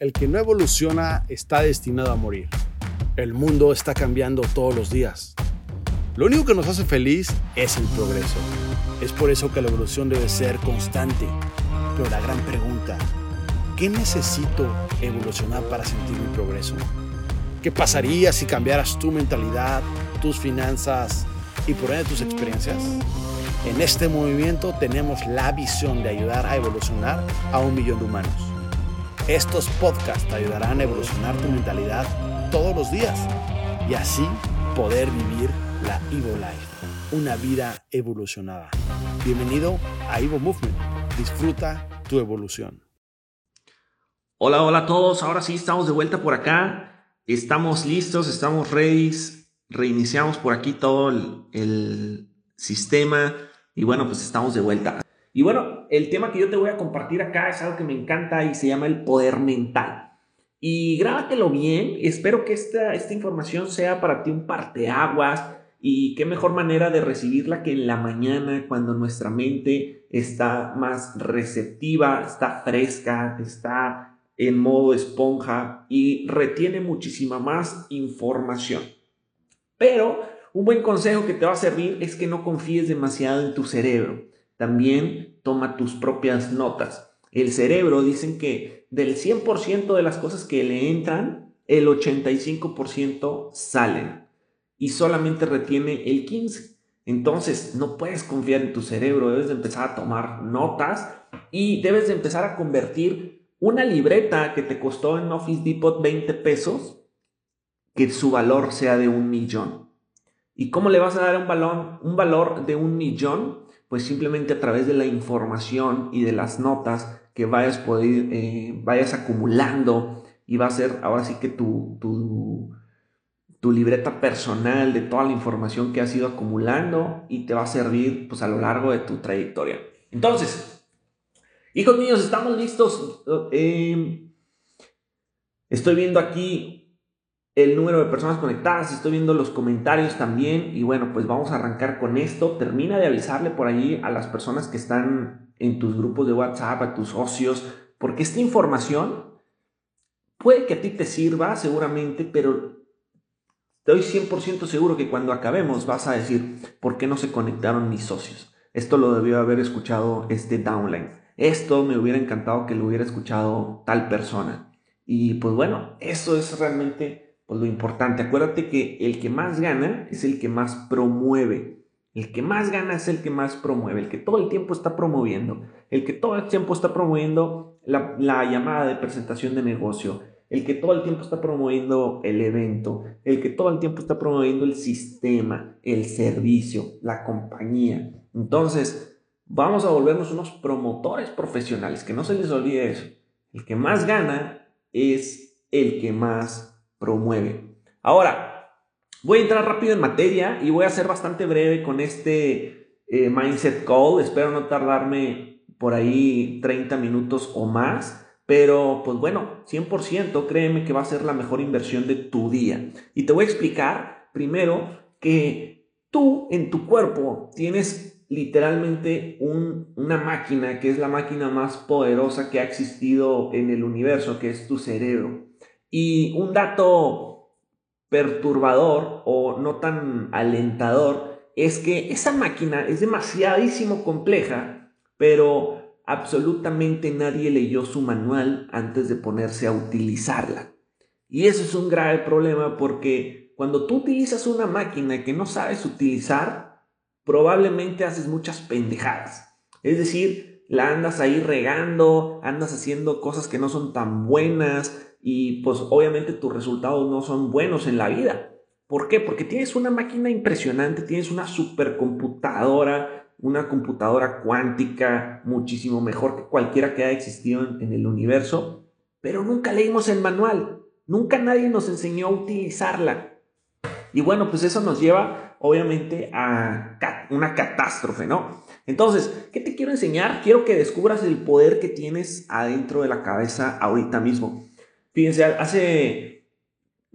El que no evoluciona está destinado a morir. El mundo está cambiando todos los días. Lo único que nos hace feliz es el progreso. Es por eso que la evolución debe ser constante. Pero la gran pregunta, ¿qué necesito evolucionar para sentir mi progreso? ¿Qué pasaría si cambiaras tu mentalidad, tus finanzas y por ende tus experiencias? En este movimiento tenemos la visión de ayudar a evolucionar a un millón de humanos. Estos podcasts te ayudarán a evolucionar tu mentalidad todos los días y así poder vivir la Evo Life, una vida evolucionada. Bienvenido a Evo Movement. Disfruta tu evolución. Hola, hola a todos. Ahora sí estamos de vuelta por acá. Estamos listos, estamos ready. Reiniciamos por aquí todo el, el sistema y bueno, pues estamos de vuelta. Y bueno, el tema que yo te voy a compartir acá es algo que me encanta y se llama el poder mental. Y grábatelo bien, espero que esta, esta información sea para ti un parteaguas y qué mejor manera de recibirla que en la mañana cuando nuestra mente está más receptiva, está fresca, está en modo esponja y retiene muchísima más información. Pero un buen consejo que te va a servir es que no confíes demasiado en tu cerebro. También toma tus propias notas. El cerebro dicen que del 100% de las cosas que le entran, el 85% salen y solamente retiene el 15%. Entonces, no puedes confiar en tu cerebro, debes de empezar a tomar notas y debes de empezar a convertir una libreta que te costó en Office Depot 20 pesos, que su valor sea de un millón. ¿Y cómo le vas a dar un, balón, un valor de un millón? Pues simplemente a través de la información y de las notas que vayas, poder, eh, vayas acumulando y va a ser ahora sí que tu, tu, tu libreta personal de toda la información que has ido acumulando y te va a servir pues a lo largo de tu trayectoria. Entonces, hijos míos, estamos listos. Eh, estoy viendo aquí el número de personas conectadas, estoy viendo los comentarios también y bueno, pues vamos a arrancar con esto. Termina de avisarle por ahí a las personas que están en tus grupos de WhatsApp, a tus socios, porque esta información puede que a ti te sirva seguramente, pero Estoy 100% seguro que cuando acabemos vas a decir, ¿por qué no se conectaron mis socios? Esto lo debió haber escuchado este downline. Esto me hubiera encantado que lo hubiera escuchado tal persona. Y pues bueno, eso es realmente pues, lo importante. Acuérdate que el que más gana es el que más promueve. El que más gana es el que más promueve, el que todo el tiempo está promoviendo, el que todo el tiempo está promoviendo la, la llamada de presentación de negocio, el que todo el tiempo está promoviendo el evento, el que todo el tiempo está promoviendo el sistema, el servicio, la compañía. Entonces, vamos a volvernos unos promotores profesionales, que no se les olvide eso. El que más gana es el que más promueve. Ahora, voy a entrar rápido en materia y voy a ser bastante breve con este eh, Mindset Call. Espero no tardarme por ahí 30 minutos o más. Pero, pues bueno, 100% créeme que va a ser la mejor inversión de tu día. Y te voy a explicar primero que tú en tu cuerpo tienes literalmente una máquina que es la máquina más poderosa que ha existido en el universo, que es tu cerebro. Y un dato perturbador o no tan alentador es que esa máquina es demasiadísimo compleja, pero absolutamente nadie leyó su manual antes de ponerse a utilizarla. Y eso es un grave problema porque cuando tú utilizas una máquina que no sabes utilizar, probablemente haces muchas pendejadas. Es decir, la andas ahí regando, andas haciendo cosas que no son tan buenas y pues obviamente tus resultados no son buenos en la vida. ¿Por qué? Porque tienes una máquina impresionante, tienes una supercomputadora, una computadora cuántica muchísimo mejor que cualquiera que haya existido en, el universo, pero nunca leímos el manual, nunca nadie nos enseñó a utilizarla. Y bueno, pues eso nos lleva obviamente a una catástrofe, ¿no? Entonces, ¿qué te quiero enseñar? Quiero que descubras el poder que tienes adentro de la cabeza ahorita mismo. Fíjense, hace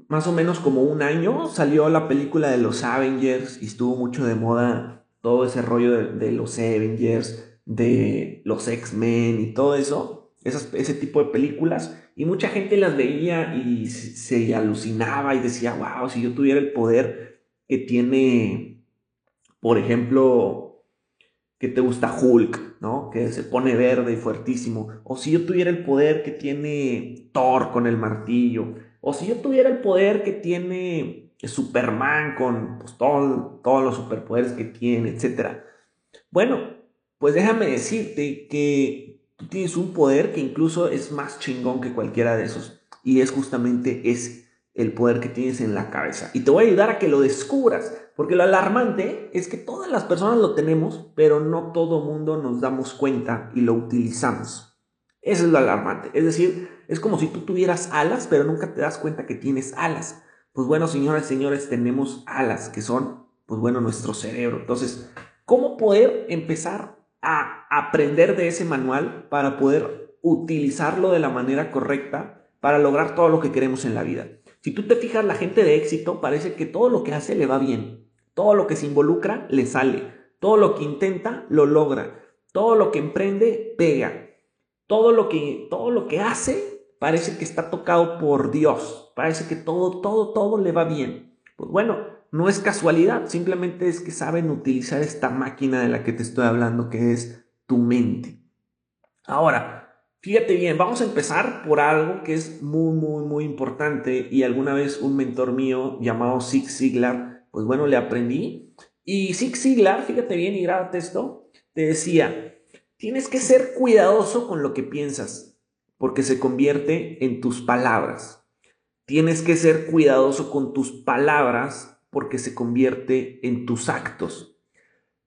más o menos como un año salió la película de los Avengers y estuvo mucho de moda todo ese rollo de, los Avengers, de los X-Men y todo eso, ese tipo de películas. y mucha gente las veía y se alucinaba y decía, wow, si yo tuviera el poder que tiene, por ejemplo, que te gusta Hulk, ¿no? Que se pone verde y fuertísimo. O si yo tuviera el poder que tiene Thor con el martillo. O si yo tuviera el poder que tiene Superman con pues, todos los superpoderes que tiene, etc. Bueno, pues déjame decirte que tú tienes un poder que incluso es más chingón que cualquiera de esos. Y es justamente ese, el poder que tienes en la cabeza. Y te voy a ayudar a que lo descubras. Porque lo alarmante es que todas las personas lo tenemos, pero no todo mundo nos damos cuenta y lo utilizamos. Eso es lo alarmante. Es decir, es como si tú tuvieras alas, pero nunca te das cuenta que tienes alas. Pues bueno, señoras y señores, tenemos alas que son, pues bueno, nuestro cerebro. Entonces, ¿cómo poder empezar a aprender de ese manual para poder utilizarlo de la manera correcta para lograr todo lo que queremos en la vida? Si tú te fijas, la gente de éxito parece que todo lo que hace le va bien. Todo lo que se involucra le sale. Todo lo que intenta lo logra. Todo lo que emprende pega. Todo lo que, todo lo que hace parece que está tocado por Dios. Parece que todo, todo, todo le va bien. Pues bueno, no es casualidad, simplemente es que saben utilizar esta máquina de la que te estoy hablando, que es tu mente. Ahora, fíjate bien, vamos a empezar por algo que es muy, muy, muy importante y alguna vez un mentor mío llamado Zig Ziglar, pues bueno, le aprendí. Y Zig Ziglar, fíjate bien y grábate esto, te decía, tienes que ser cuidadoso con lo que piensas porque se convierte en tus palabras. Tienes que ser cuidadoso con tus palabras porque se convierte en tus actos.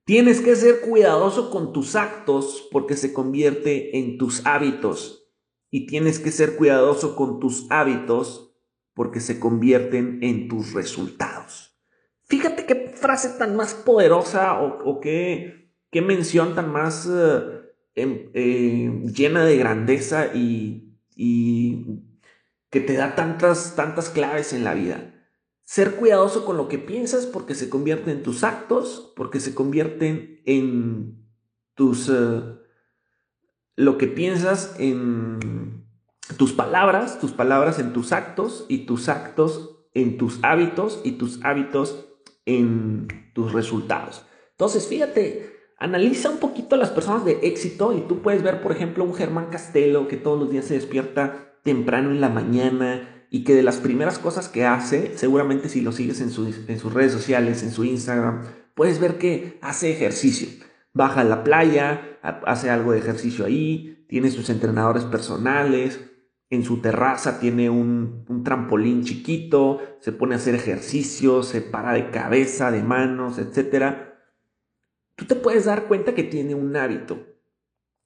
Tienes que ser cuidadoso con tus actos porque se convierte en tus hábitos. Y tienes que ser cuidadoso con tus hábitos porque se convierten en tus resultados. Fíjate qué frase tan más poderosa o, qué, qué mención tan más... Eh, Em, eh, llena de grandeza y, que te da tantas, tantas claves en la vida. Ser cuidadoso con lo que piensas porque se convierte en tus actos, porque se convierten en tus... Eh, lo que piensas en tus palabras, tus palabras en tus actos y tus actos en tus hábitos y tus hábitos en tus resultados. Entonces, fíjate, Analiza un poquito las personas de éxito y tú puedes ver, por ejemplo, un Germán Castelo que todos los días se despierta temprano en la mañana y que de las primeras cosas que hace, seguramente si lo sigues en, en sus redes sociales, en su Instagram, puedes ver que hace ejercicio. Baja a la playa, hace algo de ejercicio ahí, tiene sus entrenadores personales, en su terraza tiene un, un, trampolín chiquito, se pone a hacer ejercicio, se para de cabeza, de manos, etc tú te puedes dar cuenta que tiene un hábito.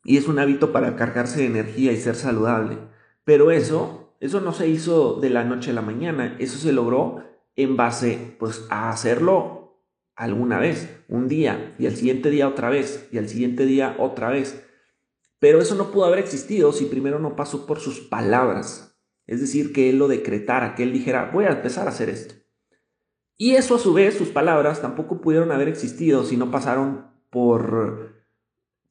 Y es un hábito para cargarse de energía y ser saludable. Pero eso, eso no se hizo de la noche a la mañana. Eso se logró en base pues, a hacerlo alguna vez, un día, y al siguiente día otra vez, y al siguiente día otra vez. Pero eso no pudo haber existido si primero no pasó por sus palabras. Es decir, que él lo decretara, que él dijera, voy a empezar a hacer esto. Y eso a su vez, sus palabras tampoco pudieron haber existido si no pasaron por,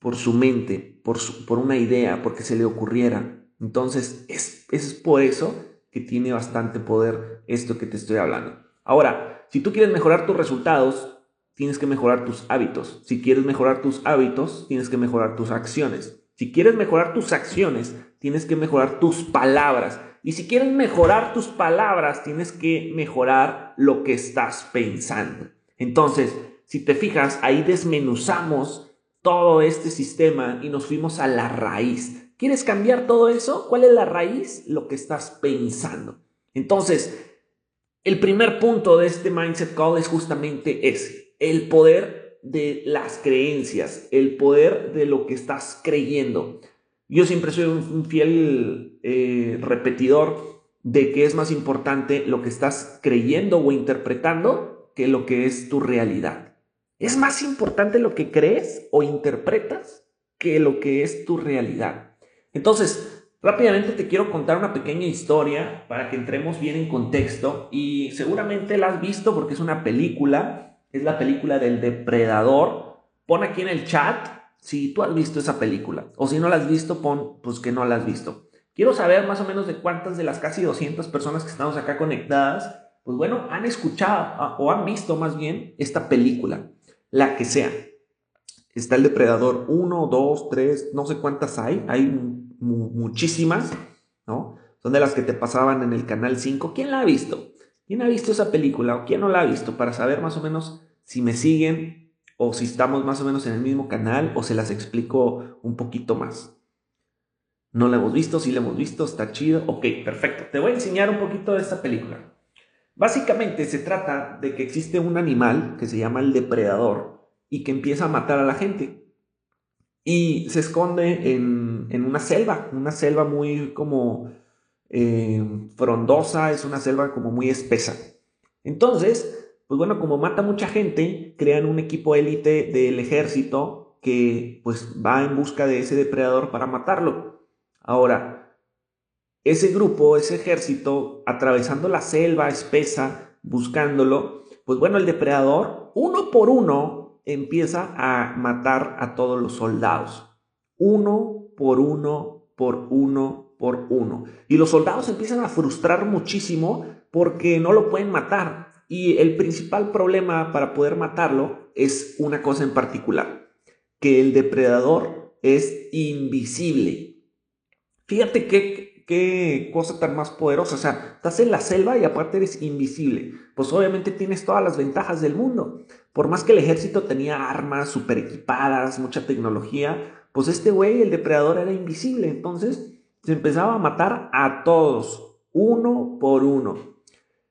por su mente, por, por una idea, porque se le ocurriera. Entonces, es, es por eso que tiene bastante poder esto que te estoy hablando. Ahora, si tú quieres mejorar tus resultados, tienes que mejorar tus hábitos. Si quieres mejorar tus hábitos, tienes que mejorar tus acciones. Si quieres mejorar tus acciones, tienes que mejorar tus palabras. Y si quieres mejorar tus palabras, tienes que mejorar lo que estás pensando. Entonces, si te fijas, ahí desmenuzamos todo este sistema y nos fuimos a la raíz. ¿Quieres cambiar todo eso? ¿Cuál es la raíz? Lo que estás pensando. Entonces, el primer punto de este Mindset Call es justamente ese, el poder de las creencias, el poder de lo que estás creyendo. Yo siempre soy un fiel eh, repetidor de que es más importante lo que estás creyendo o interpretando que lo que es tu realidad. Es más importante lo que crees o interpretas que lo que es tu realidad. Entonces, rápidamente te quiero contar una pequeña historia para que entremos bien en contexto y seguramente la has visto porque es una película, es la película del depredador. Pon aquí en el chat si tú has visto esa película. O si no la has visto, pon pues que no la has visto. Quiero saber más o menos de cuántas de las casi 200 personas que estamos acá conectadas, pues bueno, han escuchado ah, o han visto más bien esta película, la que sea. Está el Depredador 1, 2, 3, no sé cuántas hay, hay muchísimas, ¿no? Son de las que te pasaban en el canal 5. ¿Quién la ha visto? ¿Quién ha visto esa película o quién no la ha visto? Para saber más o menos si me siguen o si estamos más o menos en el mismo canal o se las explico un poquito más. No la hemos visto, sí la hemos visto, está chido. Ok, perfecto. Te voy a enseñar un poquito de esta película. Básicamente se trata de que existe un animal que se llama el depredador y que empieza a matar a la gente. Y se esconde en, en una selva, una selva muy como eh, frondosa, es una selva como muy espesa. Entonces, pues bueno, como mata mucha gente, crean un equipo élite del ejército que pues va en busca de ese depredador para matarlo. Ahora, ese grupo, ese ejército, atravesando la selva espesa, buscándolo, pues bueno, el depredador, uno por uno, empieza a matar a todos los soldados. Uno por uno, por uno, por uno. Y los soldados empiezan a frustrar muchísimo porque no lo pueden matar. Y el principal problema para poder matarlo es una cosa en particular, que el depredador es invisible. Fíjate qué, qué cosa tan más poderosa. O sea, estás en la selva y aparte eres invisible. Pues obviamente tienes todas las ventajas del mundo. Por más que el ejército tenía armas super equipadas, mucha tecnología, pues este güey, el depredador, era invisible. Entonces se empezaba a matar a todos, uno por uno.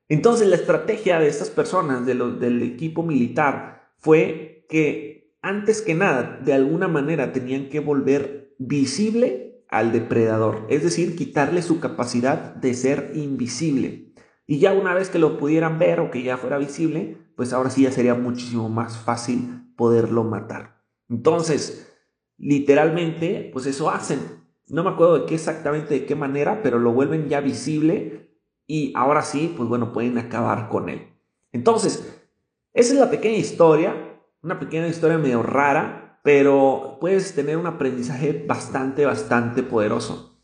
Entonces la estrategia de estas personas, de del equipo militar, fue que antes que nada, de alguna manera, tenían que volver visible al depredador, es decir, quitarle su capacidad de ser invisible. Y ya una vez que lo pudieran ver o que ya fuera visible, pues ahora sí ya sería muchísimo más fácil poderlo matar. Entonces, literalmente, pues eso hacen. No me acuerdo de qué exactamente, de qué manera, pero lo vuelven ya visible y ahora sí, pues bueno, pueden acabar con él. Entonces, esa es la pequeña historia, una pequeña historia medio rara, pero puedes tener un aprendizaje bastante, bastante poderoso.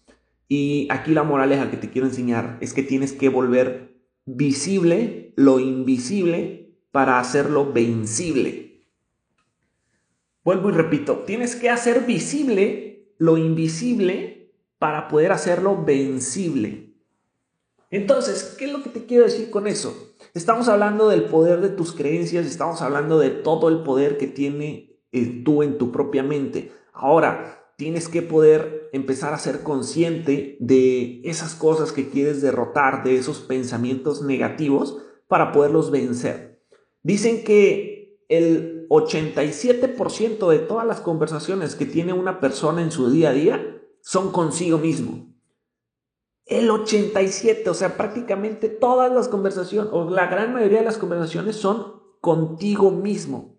Y aquí la moraleja que te quiero enseñar es que tienes que volver visible lo invisible para hacerlo vencible. Vuelvo y repito, tienes que hacer visible lo invisible para poder hacerlo vencible. Entonces, ¿qué es lo que te quiero decir con eso? Estamos hablando del poder de tus creencias, estamos hablando de todo el poder que tiene eh, tú en tu propia mente. Ahora, tienes que poder empezar a ser consciente de esas cosas que quieres derrotar, de esos pensamientos negativos para poderlos vencer. Dicen que el 87% de todas las conversaciones que tiene una persona en su día a día son consigo mismo. El 87, o sea, prácticamente todas las conversaciones, o la gran mayoría de las conversaciones son contigo mismo.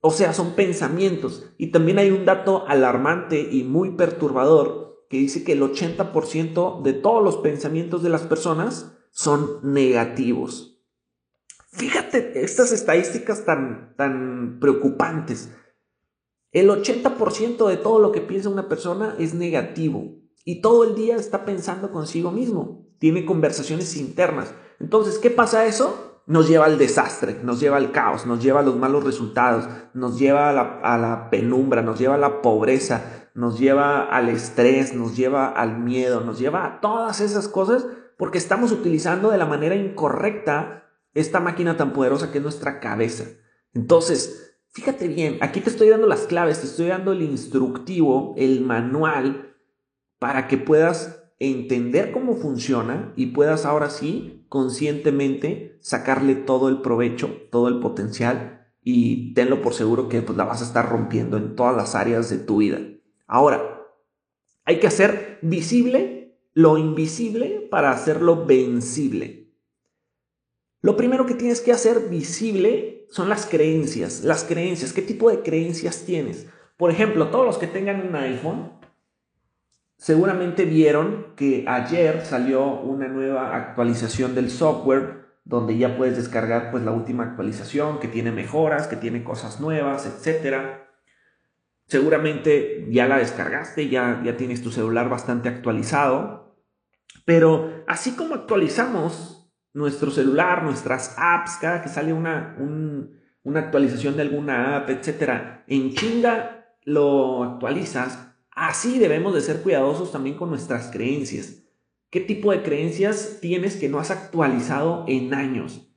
O sea, son pensamientos. Y también hay un dato alarmante y muy perturbador que dice que el 80% de todos los pensamientos de las personas son negativos. Fíjate estas estadísticas tan, tan preocupantes. El 80% de todo lo que piensa una persona es negativo y todo el día está pensando consigo mismo, tiene conversaciones internas. Entonces, ¿qué pasa eso? Nos lleva al desastre, nos lleva al caos, nos lleva a los malos resultados, nos lleva a la, penumbra, nos lleva a la pobreza, nos lleva al estrés, nos lleva al miedo, nos lleva a todas esas cosas porque estamos utilizando de la manera incorrecta esta máquina tan poderosa que es nuestra cabeza. Entonces, fíjate bien, aquí te estoy dando las claves, te estoy dando el instructivo, el manual para que puedas entender cómo funciona y puedas ahora sí conscientemente sacarle todo el provecho, todo el potencial y tenlo por seguro que pues, la vas a estar rompiendo en todas las áreas de tu vida. Ahora, hay que hacer visible lo invisible para hacerlo vencible. Lo primero que tienes que hacer visible son las creencias. Las creencias, ¿qué tipo de creencias tienes? Por ejemplo, todos los que tengan un iPhone, Seguramente vieron que ayer salió una nueva actualización del software donde ya puedes descargar pues la última actualización que tiene mejoras, que tiene cosas nuevas, etc. Seguramente ya la descargaste, ya, ya tienes tu celular bastante actualizado Pero así como actualizamos nuestro celular, nuestras apps, cada que sale una, una actualización de alguna app, etcétera, en chinga lo actualizas, así debemos de ser cuidadosos también con nuestras creencias. ¿Qué tipo de creencias tienes que no has actualizado en años?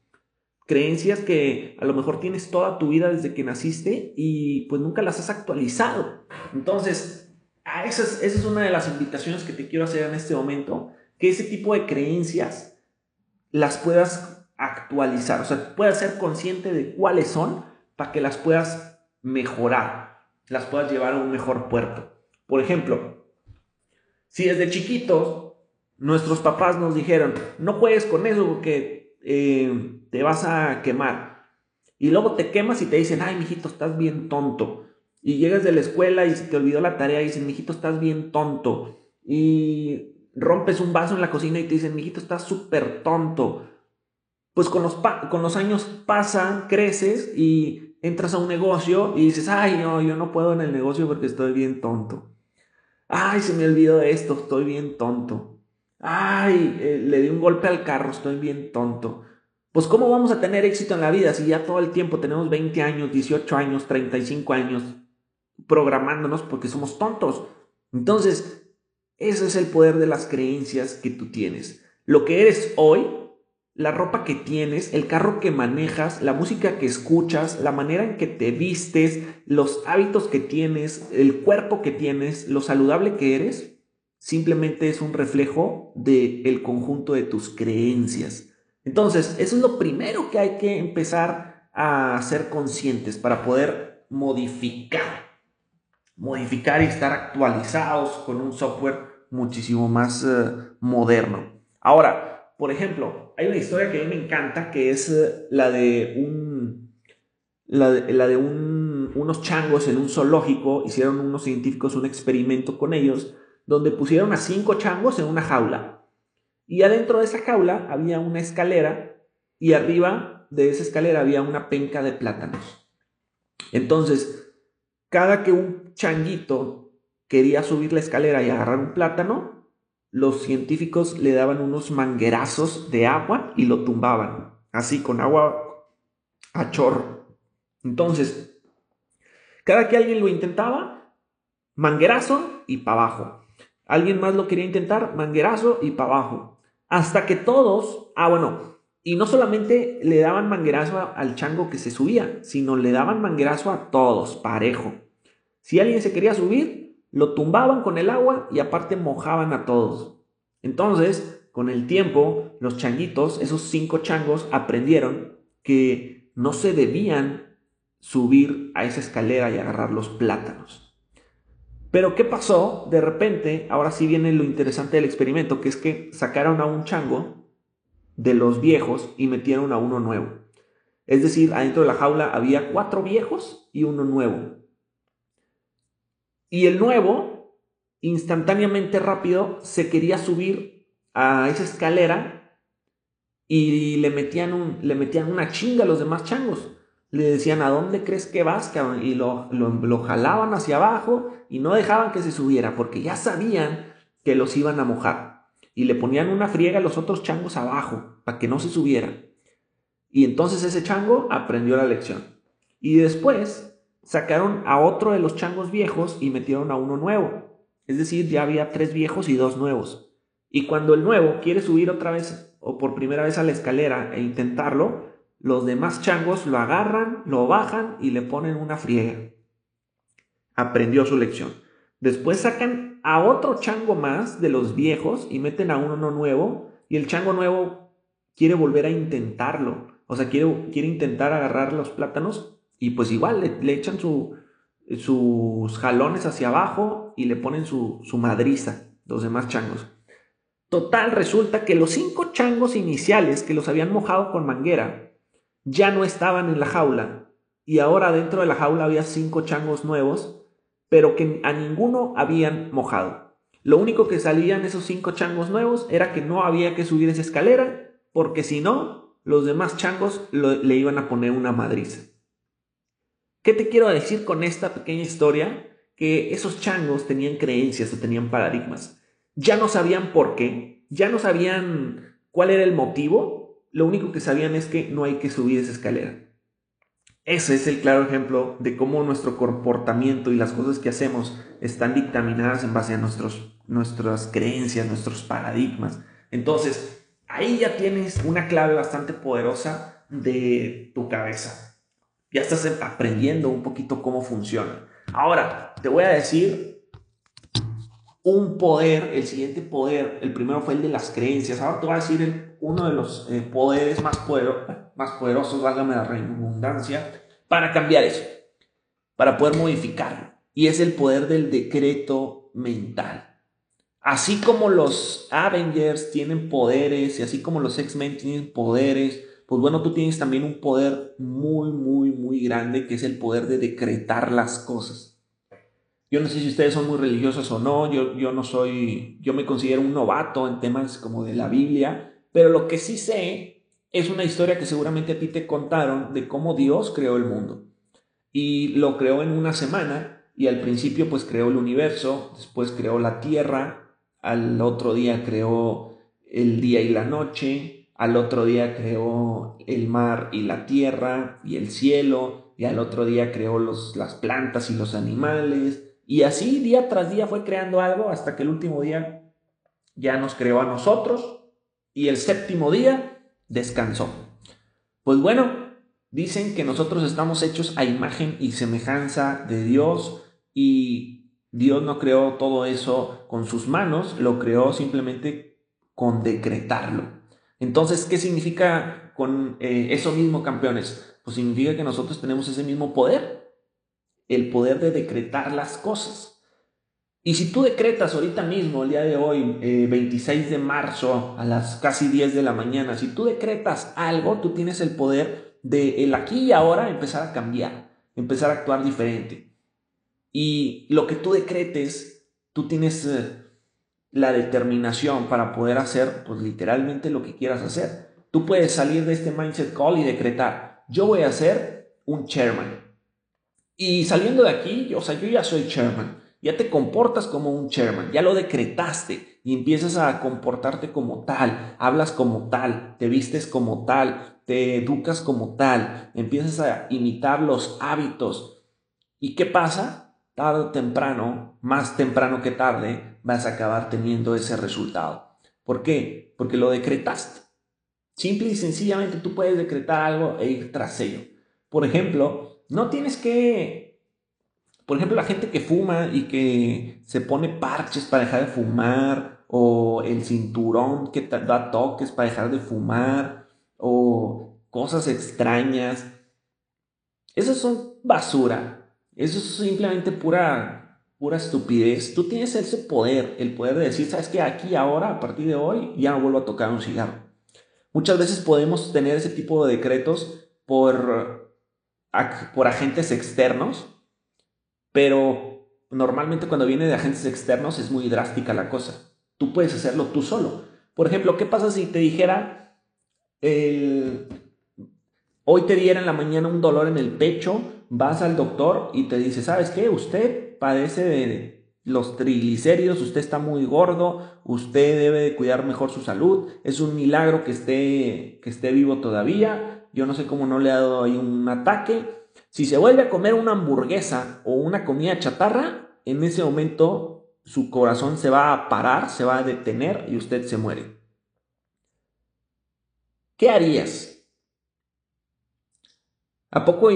creencias que a lo mejor tienes toda tu vida desde que naciste y pues nunca las has actualizado. Entonces, esa es, esa es una de las invitaciones que te quiero hacer en este momento, que ese tipo de creencias las puedas actualizar, o sea, puedas ser consciente de cuáles son para que las puedas mejorar, las puedas llevar a un mejor puerto. Por ejemplo, si desde chiquitos nuestros papás nos dijeron, no juegues con eso porque eh, te vas a quemar. Y luego te quemas y te dicen, ay, mijito, estás bien tonto. Y llegas de la escuela y te olvidó la tarea y dicen, mijito, estás bien tonto. Y rompes un vaso en la cocina y te dicen, mijito, estás súper tonto. Pues con los, con los años pasan, creces y entras a un negocio y dices, ay, no, yo no puedo en el negocio porque estoy bien tonto. Ay, se me olvidó esto, estoy bien tonto ay, eh, le di un golpe al carro, estoy bien tonto. Pues ¿cómo vamos a tener éxito en la vida si ya todo el tiempo tenemos 20 años, 18 años, 35 años programándonos porque somos tontos? Entonces, ese es el poder de las creencias que tú tienes. Lo que eres hoy, la ropa que tienes, el carro que manejas, la música que escuchas, la manera en que te vistes, los hábitos que tienes, el cuerpo que tienes, lo saludable que eres, simplemente es un reflejo del conjunto de tus creencias. Entonces, eso es lo primero que hay que empezar a ser conscientes para poder modificar, modificar y estar actualizados con un software muchísimo más eh, moderno. Ahora, por ejemplo, hay una historia que a mí me encanta que es eh, la de un, la de, unos changos en un zoológico, hicieron unos científicos un experimento con ellos donde pusieron a cinco changos en una jaula. Y adentro de esa jaula había una escalera y arriba de esa escalera había una penca de plátanos. Entonces, cada que un changuito quería subir la escalera y agarrar un plátano, los científicos le daban unos manguerazos de agua y lo tumbaban, así con agua a chorro. Entonces, cada que alguien lo intentaba, manguerazo y para abajo. Alguien más lo quería intentar, manguerazo y para abajo. Hasta que todos, ah bueno, y no solamente le daban manguerazo al chango que se subía, sino le daban manguerazo a todos, parejo. Si alguien se quería subir, lo tumbaban con el agua y aparte mojaban a todos. Entonces, con el tiempo, los changuitos, esos cinco changos, aprendieron que no se debían subir a esa escalera y agarrar los plátanos. Pero ¿qué pasó? De repente, ahora sí viene lo interesante del experimento, que es que sacaron a un chango de los viejos y metieron a uno nuevo. Es decir, adentro de la jaula había cuatro viejos y uno nuevo. Y el nuevo, instantáneamente rápido, se quería subir a esa escalera y le metían, un, le metían una chinga a los demás changos le decían, ¿a dónde crees que vas? Y lo, lo, jalaban hacia abajo y no dejaban que se subiera porque ya sabían que los iban a mojar. Y le ponían una friega a los otros changos abajo para que no se subiera. Y entonces ese chango aprendió la lección. Y después sacaron a otro de los changos viejos y metieron a uno nuevo. Es decir, ya había tres viejos y dos nuevos. Y cuando el nuevo quiere subir otra vez o por primera vez a la escalera e intentarlo, los demás changos lo agarran, lo bajan y le ponen una friega. Aprendió su lección. Después sacan a otro chango más de los viejos y meten a uno nuevo y el chango nuevo quiere volver a intentarlo. O sea, quiere, quiere intentar agarrar los plátanos y pues igual le, echan su, sus jalones hacia abajo y le ponen su, su madriza, los demás changos. Total, resulta que los cinco changos iniciales que los habían mojado con manguera ya no estaban en la jaula y ahora dentro de la jaula había cinco changos nuevos, pero que a ninguno habían mojado. Lo único que salían esos cinco changos nuevos era que no había que subir esa escalera, porque si no, los demás changos le iban a poner una madriza. ¿Qué te quiero decir con esta pequeña historia? Que esos changos tenían creencias o tenían paradigmas. Ya no sabían por qué, ya no sabían cuál era el motivo, lo único que sabían es que no hay que subir esa escalera. Ese es el claro ejemplo de cómo nuestro comportamiento y las cosas que hacemos están dictaminadas en base a nuestros, nuestras creencias, nuestros paradigmas. Entonces, ahí ya tienes una clave bastante poderosa de tu cabeza. Ya estás aprendiendo un poquito cómo funciona. Ahora, te voy a decir un poder, el siguiente poder, el primero fue el de las creencias. Ahora te voy a decir uno de los eh, poderes más poderosos válgame la redundancia, para cambiar eso, para poder modificarlo. Y es el poder del decreto mental. Así como los Avengers tienen poderes y así como los X-Men tienen poderes, pues bueno, tú tienes también un poder muy, muy, muy grande que es el poder de decretar las cosas. Yo no sé si ustedes son muy religiosos o no, yo, yo no soy, yo me considero un novato en temas como de la Biblia, pero lo que sí sé es una historia que seguramente a ti te contaron de cómo Dios creó el mundo. Y lo creó en una semana y al principio pues creó el universo, después creó la tierra, al otro día creó el día y la noche, al otro día creó el mar y la tierra y el cielo, y al otro día creó los, las plantas y los animales, y así día tras día fue creando algo hasta que el último día ya nos creó a nosotros, y el séptimo día descansó. Pues bueno, dicen que nosotros estamos hechos a imagen y semejanza de Dios y Dios no creó todo eso con sus manos, lo creó simplemente con decretarlo. Entonces, ¿qué significa con eh, eso mismo, campeones? Pues significa que nosotros tenemos ese mismo poder, el poder de decretar las cosas. Y si tú decretas ahorita mismo, el día de hoy, 26 eh, de marzo, a las casi 10 de la mañana, si tú decretas algo, tú tienes el poder de el aquí y ahora empezar a cambiar, empezar a actuar diferente. Y lo que tú decretes, tú tienes eh, la determinación para poder hacer, pues literalmente lo que quieras hacer. Tú puedes salir de este mindset call y decretar, yo voy a ser un chairman. Y saliendo de aquí, o sea, yo ya soy chairman ya te comportas como un chairman, ya lo decretaste y empiezas a comportarte como tal, hablas como tal, te vistes como tal, te educas como tal, empiezas a imitar los hábitos. ¿Y qué pasa? Tarde o temprano, más temprano que tarde, vas a acabar teniendo ese resultado. ¿Por qué? Porque lo decretaste. Simple y sencillamente tú puedes decretar algo e ir tras ello. Por ejemplo, no tienes que por ejemplo, la gente que fuma y que se pone parches para dejar de fumar, o el cinturón que da toques para dejar de fumar, o cosas extrañas. Esas son basura. Eso es simplemente pura, pura estupidez. Tú tienes ese poder, el poder de decir, sabes que aquí ahora, a partir de hoy, ya no vuelvo a tocar un cigarro. Muchas veces podemos tener ese tipo de decretos por, por agentes externos pero normalmente cuando viene de agentes externos es muy drástica la cosa. Tú puedes hacerlo tú solo. Por ejemplo, ¿qué pasa si te dijera, hoy te diera en la mañana un dolor en el pecho, vas al doctor y te dice, ¿sabes qué? Usted padece de los triglicéridos, usted está muy gordo, usted debe de cuidar mejor su salud, es un milagro que esté, que esté vivo todavía, yo no sé cómo no le ha dado ahí un ataque, si se vuelve a comer una hamburguesa o una comida chatarra, en ese momento su corazón se va a parar, se va a detener y usted se muere. ¿Qué harías? ¿A poco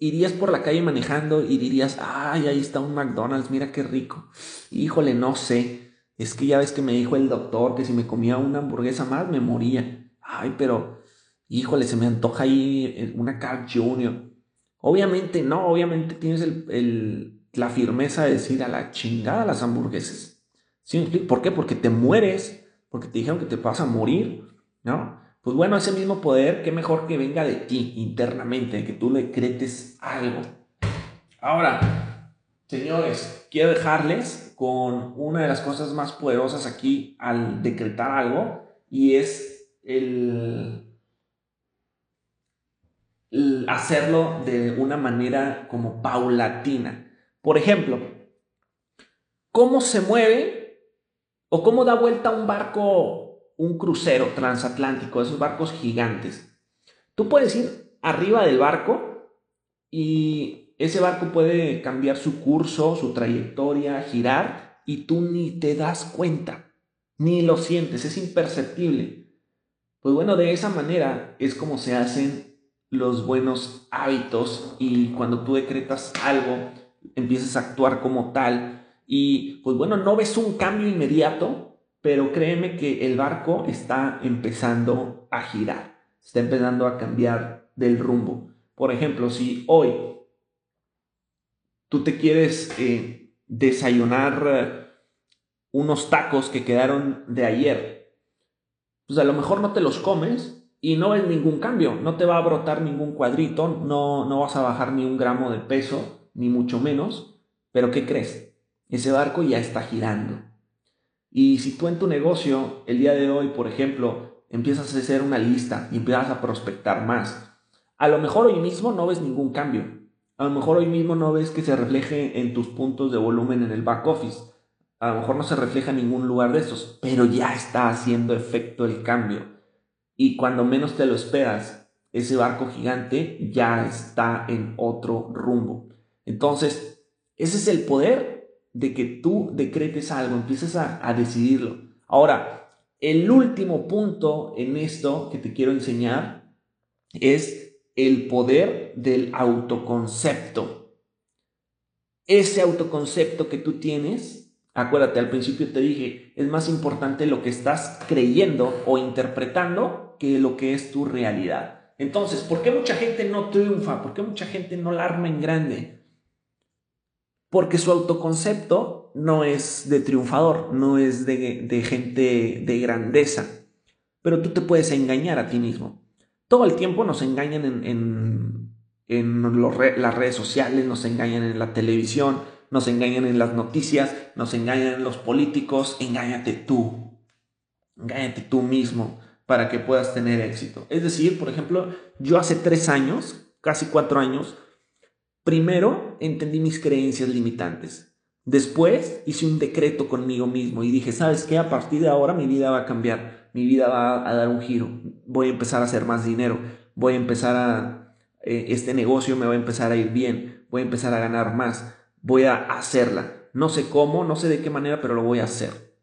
irías por la calle manejando y dirías, ay, ahí está un McDonald's, mira qué rico? Híjole, no sé. Es que ya ves que me dijo el doctor que si me comía una hamburguesa más me moría. Ay, pero, híjole, se me antoja ahí una Carl Junior. Obviamente no, obviamente tienes la firmeza de decir a la chingada las hamburguesas. ¿Sí ¿Por qué? Porque te mueres, porque te dijeron que te vas a morir, ¿no? Pues bueno, ese mismo poder, qué mejor que venga de ti internamente, que tú le cretes algo. Ahora, señores, quiero dejarles con una de las cosas más poderosas aquí al decretar algo, y es el hacerlo de una manera como paulatina. Por ejemplo, ¿cómo se mueve o cómo da vuelta un barco un crucero transatlántico, esos barcos gigantes. Tú puedes ir arriba del barco y ese barco puede cambiar su curso, su trayectoria, girar y tú ni te das cuenta, ni lo sientes, es imperceptible. Pues bueno, de esa manera es como se hacen los buenos hábitos y cuando tú decretas algo, empiezas a actuar como tal y pues bueno, no ves un cambio inmediato, pero créeme que el barco está empezando a girar, está empezando a cambiar del rumbo. Por ejemplo, si hoy tú te quieres eh, desayunar eh, unos tacos que quedaron de ayer, pues a lo mejor no te los comes y no ves ningún cambio, no te va a brotar ningún cuadrito, no, no vas a bajar ni un gramo de peso, ni mucho menos, pero ¿qué crees? Ese barco ya está girando. Y si tú en tu negocio, el día de hoy, por ejemplo, empiezas a hacer una lista y empiezas a prospectar más, a lo mejor hoy mismo no ves ningún cambio. A lo mejor hoy mismo no ves que se refleje en tus puntos de volumen en el back office. A lo mejor no se refleja en ningún lugar de esos, pero ya está haciendo efecto el cambio. Y cuando menos te lo esperas, ese barco gigante ya está en otro rumbo. Entonces, ese es el poder de que tú decretes algo, empieces a, a decidirlo. Ahora, el último punto en esto que te quiero enseñar es el poder del autoconcepto. Ese autoconcepto que tú tienes, acuérdate, al principio te dije, es más importante lo que estás creyendo o interpretando que lo que es tu realidad. Entonces, ¿por qué mucha gente no triunfa? ¿Por qué mucha gente no la arma en grande? Porque su autoconcepto no es de triunfador, no es de, gente de grandeza, pero tú te puedes engañar a ti mismo. Todo el tiempo nos engañan en, las redes sociales, nos engañan en la televisión, nos engañan en las noticias, nos engañan en los políticos, engáñate tú, engáñate tú mismo para que puedas tener éxito. Es decir, por ejemplo, yo hace tres años, casi cuatro años, Primero entendí mis creencias limitantes. Después hice un decreto conmigo mismo y dije, ¿sabes qué? A partir de ahora mi vida va a cambiar, mi vida va a dar un giro, voy a empezar a hacer más dinero, voy a empezar a, eh, este negocio me va a empezar a ir bien, voy a empezar a ganar más, voy a hacerla. No sé cómo, no sé de qué manera, pero lo voy a hacer.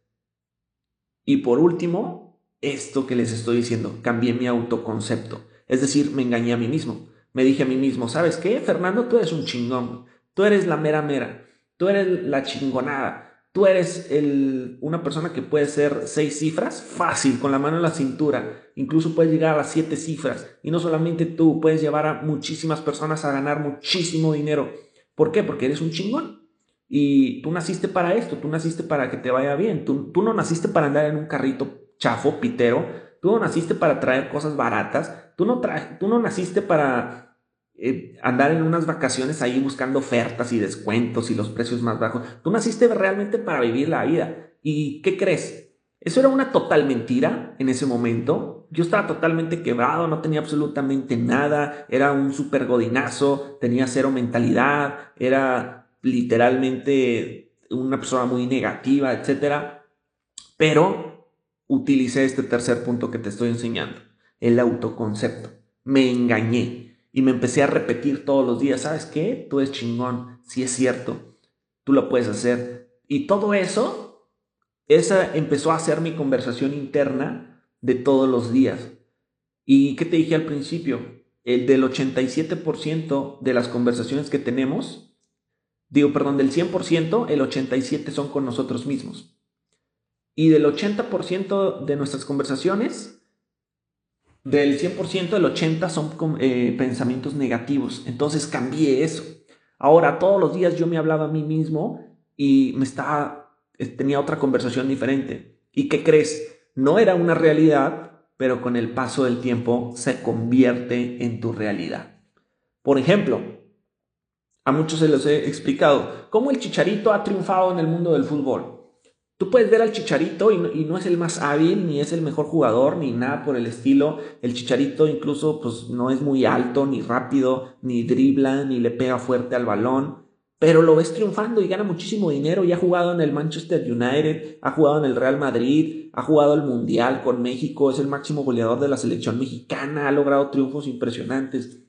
Y por último, esto que les estoy diciendo, cambié mi autoconcepto, es decir, me engañé a mí mismo me dije a mí mismo, ¿sabes qué? Fernando, tú eres un chingón, tú eres la mera mera, tú eres la chingonada, tú eres el, una persona que puede ser seis cifras fácil, con la mano en la cintura, incluso puedes llegar a las siete cifras, y no solamente tú, puedes llevar a muchísimas personas a ganar muchísimo dinero. ¿Por qué? Porque eres un chingón. Y tú naciste para esto, tú naciste para que te vaya bien, tú, tú no naciste para andar en un carrito chafo, pitero, tú no naciste para traer cosas baratas, tú no, tú no naciste para eh, andar en unas vacaciones ahí buscando ofertas y descuentos y los precios más bajos. Tú naciste realmente para vivir la vida. ¿Y qué crees? Eso era una total mentira en ese momento. Yo estaba totalmente quebrado, no tenía absolutamente nada, era un super godinazo, tenía cero mentalidad, era literalmente una persona muy negativa, etc. Pero utilicé este tercer punto que te estoy enseñando, el autoconcepto. Me engañé y me empecé a repetir todos los días, ¿sabes qué? Tú eres chingón, si es cierto, tú lo puedes hacer. Y todo eso, esa empezó a ser mi conversación interna de todos los días. ¿Y qué te dije al principio? El del 87% de las conversaciones que tenemos, digo, perdón, del 100%, el 87% son con nosotros mismos. Y del 80% de nuestras conversaciones, del 100%, el 80% son eh, pensamientos negativos. Entonces cambié eso. Ahora, todos los días yo me hablaba a mí mismo y me estaba, eh, tenía otra conversación diferente. ¿Y qué crees? No era una realidad, pero con el paso del tiempo se convierte en tu realidad. Por ejemplo, a muchos se les he explicado cómo el chicharito ha triunfado en el mundo del fútbol. Tú puedes ver al Chicharito y no, es el más hábil, ni es el mejor jugador, ni nada por el estilo. El Chicharito incluso pues, no es muy alto, ni rápido, ni dribla, ni le pega fuerte al balón. pero lo ves triunfando y gana muchísimo dinero y ha jugado en el Manchester United, ha jugado en el Real Madrid, ha jugado el Mundial con México, es el máximo goleador de la selección mexicana, ha logrado triunfos impresionantes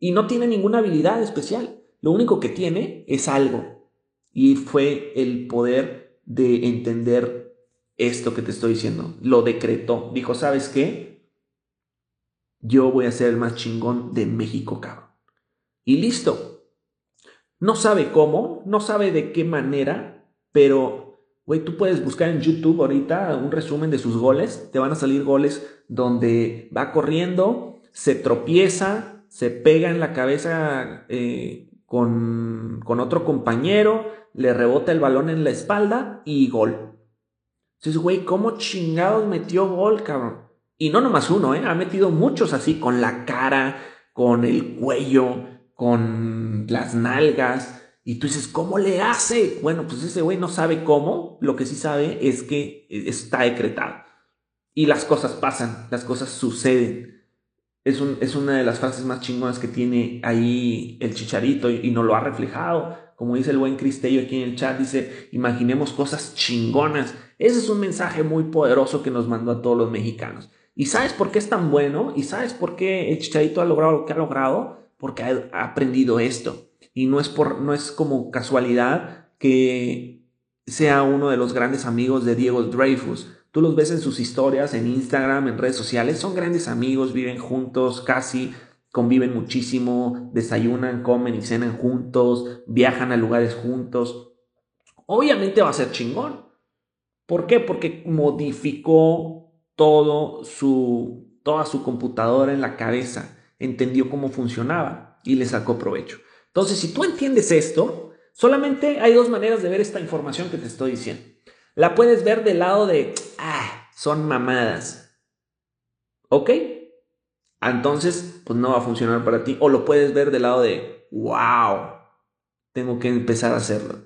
y no tiene ninguna habilidad especial. Lo único que tiene es algo y fue el poder de entender esto que te estoy diciendo. Lo decretó. Dijo, ¿sabes qué? Yo voy a ser el más chingón de México, cabrón. Y listo. No sabe cómo, no sabe de qué manera, pero, güey, tú puedes buscar en YouTube ahorita un resumen de sus goles. Te van a salir goles donde va corriendo, se tropieza, se pega en la cabeza eh, con, con otro compañero, le rebota el balón en la espalda y gol. Entonces, güey, ¿cómo chingados metió gol, cabrón? Y no nomás uno, ¿eh? Ha metido muchos así, con la cara, con el cuello, con las nalgas. Y tú dices, ¿cómo le hace? Bueno, pues ese güey no sabe cómo. Lo que sí sabe es que está decretado. Y las cosas pasan, las cosas suceden. Es, un, es una de las frases más chingonas que tiene ahí el chicharito y, no lo ha reflejado. Como dice el buen Cristello aquí en el chat, dice, imaginemos cosas chingonas. Ese es un mensaje muy poderoso que nos mandó a todos los mexicanos. ¿Y sabes por qué es tan bueno? ¿Y sabes por qué el chicharito ha logrado lo que ha logrado? porque ha aprendido esto. Y no es, por, no es como casualidad que sea uno de los grandes amigos de Diego Dreyfus. Tú los ves en sus historias, en Instagram, en redes sociales. Son grandes amigos, viven juntos, casi conviven muchísimo, desayunan, comen y cenan juntos, viajan a lugares juntos. Obviamente va a ser chingón. ¿Por qué? Porque modificó todo su, toda su computadora en la cabeza entendió cómo funcionaba y le sacó provecho. Entonces, si tú entiendes esto, solamente hay dos maneras de ver esta información que te estoy diciendo. La puedes ver del lado de, ah, son mamadas. ¿Ok? Entonces, pues no va a funcionar para ti. O lo puedes ver del lado de, wow, tengo que empezar a hacerlo.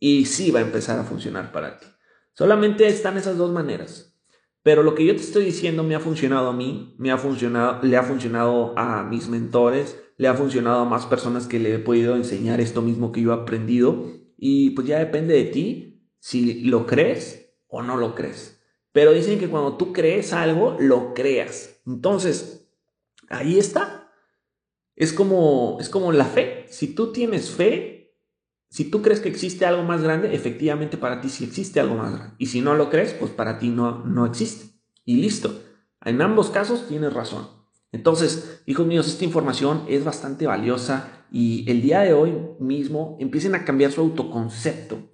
Y sí va a empezar a funcionar para ti. Solamente están esas dos maneras. Pero lo que yo te estoy diciendo me ha funcionado a mí, me ha funcionado, le ha funcionado a mis mentores, le ha funcionado a más personas que le he podido enseñar esto mismo que yo he aprendido. Y pues ya depende de ti si lo crees o no lo crees. Pero dicen que cuando tú crees algo, lo creas. Entonces, ahí está. Es como, es como la fe. Si tú tienes fe, si tú crees que existe algo más grande, efectivamente para ti sí existe algo más grande. Y si no lo crees, pues para ti no, no existe. Y listo. En ambos casos tienes razón. Entonces, hijos míos, esta información es bastante valiosa y el día de hoy mismo empiecen a cambiar su autoconcepto.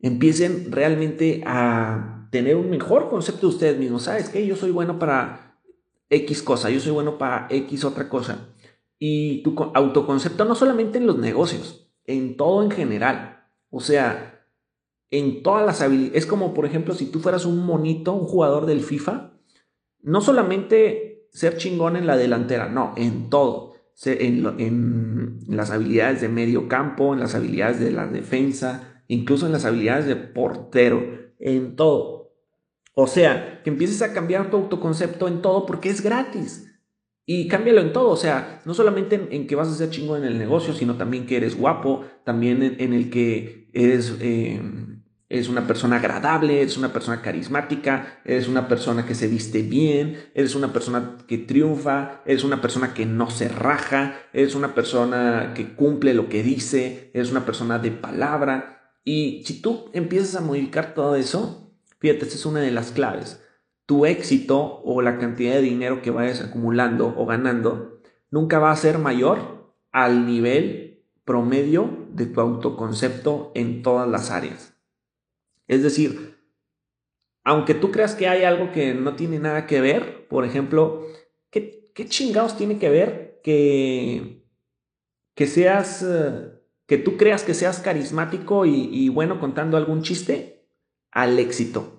Empiecen realmente a tener un mejor concepto de ustedes mismos. ¿Sabes qué? Yo soy bueno para X cosa, yo soy bueno para X otra cosa. Y tu autoconcepto no solamente en los negocios, en todo en general. O sea, en todas las habilidades. Es como, por ejemplo, si tú fueras un monito, un jugador del FIFA, no solamente ser chingón en la delantera, no, en todo. En, en las habilidades de medio campo, en las habilidades de la defensa, incluso en las habilidades de portero, en todo. O sea, que empieces a cambiar tu autoconcepto en todo porque es gratis. Y cámbialo en todo, o sea, no solamente en, que vas a ser chingo en el negocio, sino también que eres guapo, también en, el que eres, eh, eres una persona agradable, eres una persona carismática, eres una persona que se viste bien, eres una persona que triunfa, eres una persona que no se raja, eres una persona que cumple lo que dice, eres una persona de palabra. Y si tú empiezas a modificar todo eso, fíjate, esa es una de las claves tu éxito o la cantidad de dinero que vayas acumulando o ganando nunca va a ser mayor al nivel promedio de tu autoconcepto en todas las áreas. Es decir, aunque tú creas que hay algo que no tiene nada que ver, por ejemplo, ¿qué, chingados tiene que ver que, que seas, eh, que tú creas que seas carismático y bueno contando algún chiste al éxito?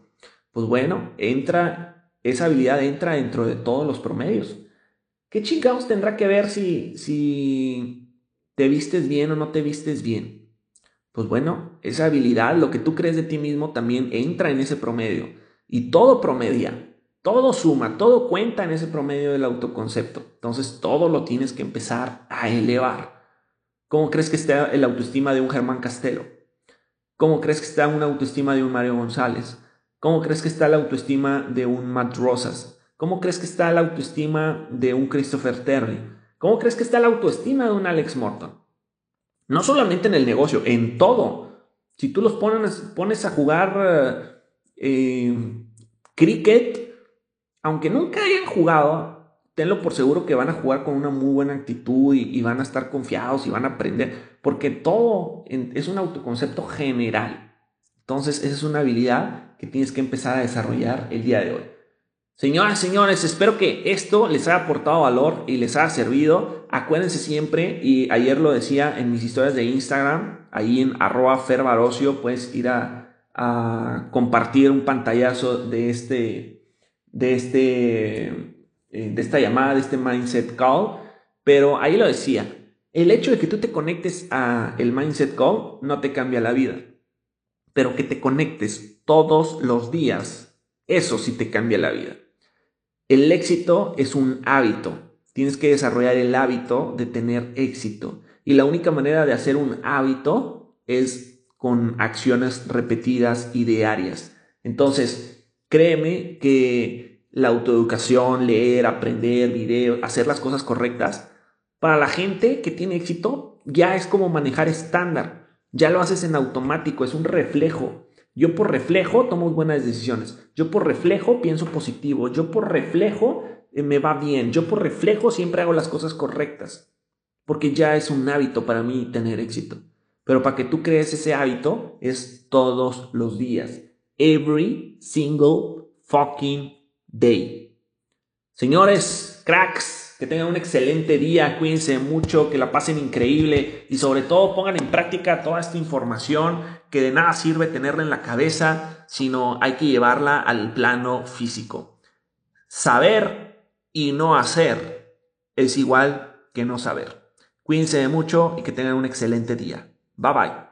pues bueno, entra, esa habilidad entra dentro de todos los promedios. ¿Qué chingados tendrá que ver si, si te vistes bien o no te vistes bien? Pues bueno, esa habilidad, lo que tú crees de ti mismo también entra en ese promedio. Y todo promedia, todo suma, todo cuenta en ese promedio del autoconcepto. Entonces todo lo tienes que empezar a elevar. ¿Cómo crees que está el autoestima de un Germán Castelo? ¿Cómo crees que está una autoestima de un Mario González? ¿Cómo crees que está la autoestima de un Matt Rosas? ¿Cómo crees que está la autoestima de un Christopher Terry? ¿Cómo crees que está la autoestima de un Alex Morton? No solamente en el negocio, en todo. Si tú los pones, a jugar eh, cricket, aunque nunca hayan jugado, tenlo por seguro que van a jugar con una muy buena actitud y, van a estar confiados y van a aprender, porque todo es un autoconcepto general. Entonces, esa es una habilidad que tienes que empezar a desarrollar el día de hoy. Señoras, señores, espero que esto les haya aportado valor y les haya servido. Acuérdense siempre, y ayer lo decía en mis historias de Instagram, ahí en arroba ferbarocio, puedes ir a, a compartir un pantallazo de este, de este eh, de esta llamada, de este mindset call, pero ahí lo decía, el hecho de que tú te conectes a el mindset call no te cambia la vida, pero que te conectes todos los días, eso sí te cambia la vida. El éxito es un hábito, tienes que desarrollar el hábito de tener éxito y la única manera de hacer un hábito es con acciones repetidas y diarias. Entonces, créeme que la autoeducación, leer, aprender, video, hacer las cosas correctas, para la gente que tiene éxito ya es como manejar estándar. Ya lo haces en automático, es un reflejo. Yo por reflejo tomo buenas decisiones. Yo por reflejo pienso positivo. Yo por reflejo eh, me va bien. Yo por reflejo siempre hago las cosas correctas. Porque ya es un hábito para mí tener éxito. Pero para que tú crees ese hábito es todos los días. Every single fucking Day. Señores, cracks, que tengan un excelente día, cuídense mucho, que la pasen increíble y sobre todo pongan en práctica toda esta información que de nada sirve tenerla en la cabeza, sino hay que llevarla al plano físico. Saber y no hacer es igual que no saber. Cuídense mucho y que tengan un excelente día. Bye bye.